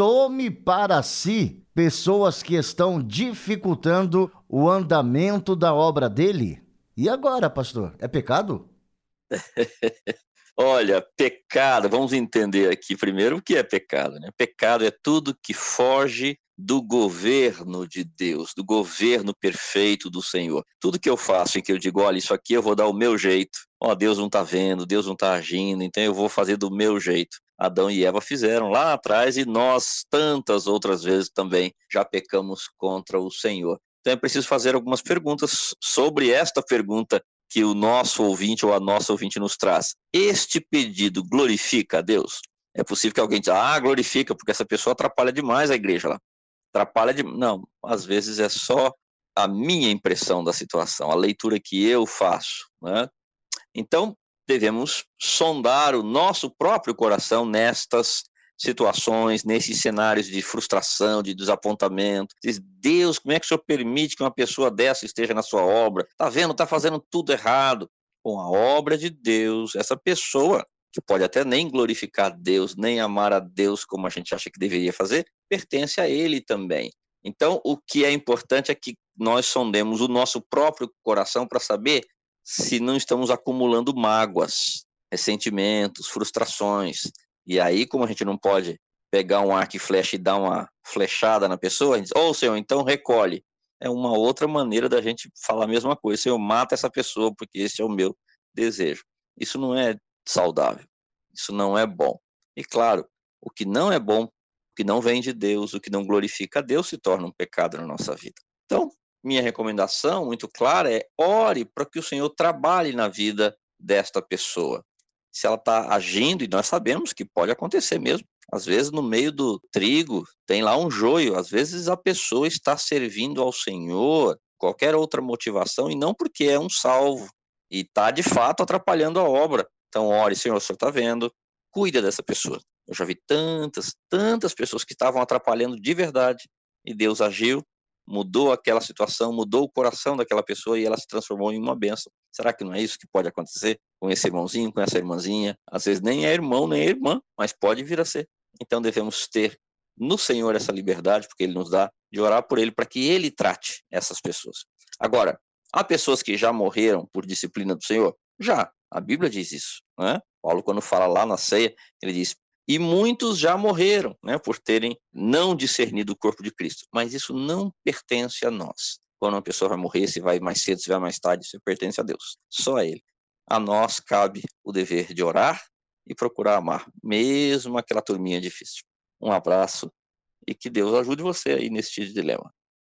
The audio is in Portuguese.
tome para si pessoas que estão dificultando o andamento da obra dele? E agora, pastor? É pecado? Olha, pecado, vamos entender aqui primeiro o que é pecado. Né? Pecado é tudo que foge do governo de Deus, do governo perfeito do Senhor. Tudo que eu faço em que eu digo, olha, isso aqui eu vou dar o meu jeito. Ó, Deus não está vendo, Deus não está agindo, então eu vou fazer do meu jeito. Adão e Eva fizeram lá atrás e nós tantas outras vezes também já pecamos contra o Senhor. Então é preciso fazer algumas perguntas sobre esta pergunta que o nosso ouvinte ou a nossa ouvinte nos traz. Este pedido glorifica a Deus? É possível que alguém diga, ah, glorifica, porque essa pessoa atrapalha demais a igreja lá. Atrapalha de. Não, às vezes é só a minha impressão da situação, a leitura que eu faço. Né? Então, devemos sondar o nosso próprio coração nestas situações, nesses cenários de frustração, de desapontamento. Diz, Deus, como é que o Senhor permite que uma pessoa dessa esteja na sua obra? Tá vendo? Tá fazendo tudo errado. Com a obra de Deus, essa pessoa que pode até nem glorificar Deus, nem amar a Deus como a gente acha que deveria fazer, pertence a ele também. Então, o que é importante é que nós sondemos o nosso próprio coração para saber se não estamos acumulando mágoas, ressentimentos, frustrações. E aí, como a gente não pode pegar um arco e flecha e dar uma flechada na pessoa, a gente diz, oh, Senhor, então recolhe. É uma outra maneira da gente falar a mesma coisa. Senhor, mata essa pessoa, porque esse é o meu desejo. Isso não é saudável. Isso não é bom. E claro, o que não é bom, o que não vem de Deus, o que não glorifica a Deus, se torna um pecado na nossa vida. Então, minha recomendação muito clara é ore para que o Senhor trabalhe na vida desta pessoa. Se ela está agindo, e nós sabemos que pode acontecer mesmo, às vezes no meio do trigo tem lá um joio, às vezes a pessoa está servindo ao Senhor, qualquer outra motivação, e não porque é um salvo, e está de fato atrapalhando a obra. Então, ore, Senhor, o Senhor está vendo, cuida dessa pessoa. Eu já vi tantas, tantas pessoas que estavam atrapalhando de verdade, e Deus agiu mudou aquela situação, mudou o coração daquela pessoa e ela se transformou em uma benção. Será que não é isso que pode acontecer com esse irmãozinho, com essa irmãzinha? Às vezes nem é irmão, nem é irmã, mas pode vir a ser. Então devemos ter no Senhor essa liberdade, porque Ele nos dá, de orar por Ele para que Ele trate essas pessoas. Agora, há pessoas que já morreram por disciplina do Senhor? Já. A Bíblia diz isso. Né? Paulo, quando fala lá na ceia, ele diz: e muitos já morreram, né, por terem não discernido o corpo de Cristo. Mas isso não pertence a nós. Quando uma pessoa vai morrer, se vai mais cedo, se vai mais tarde, isso pertence a Deus, só a Ele. A nós cabe o dever de orar e procurar amar, mesmo aquela turminha difícil. Um abraço e que Deus ajude você aí nesse dilema.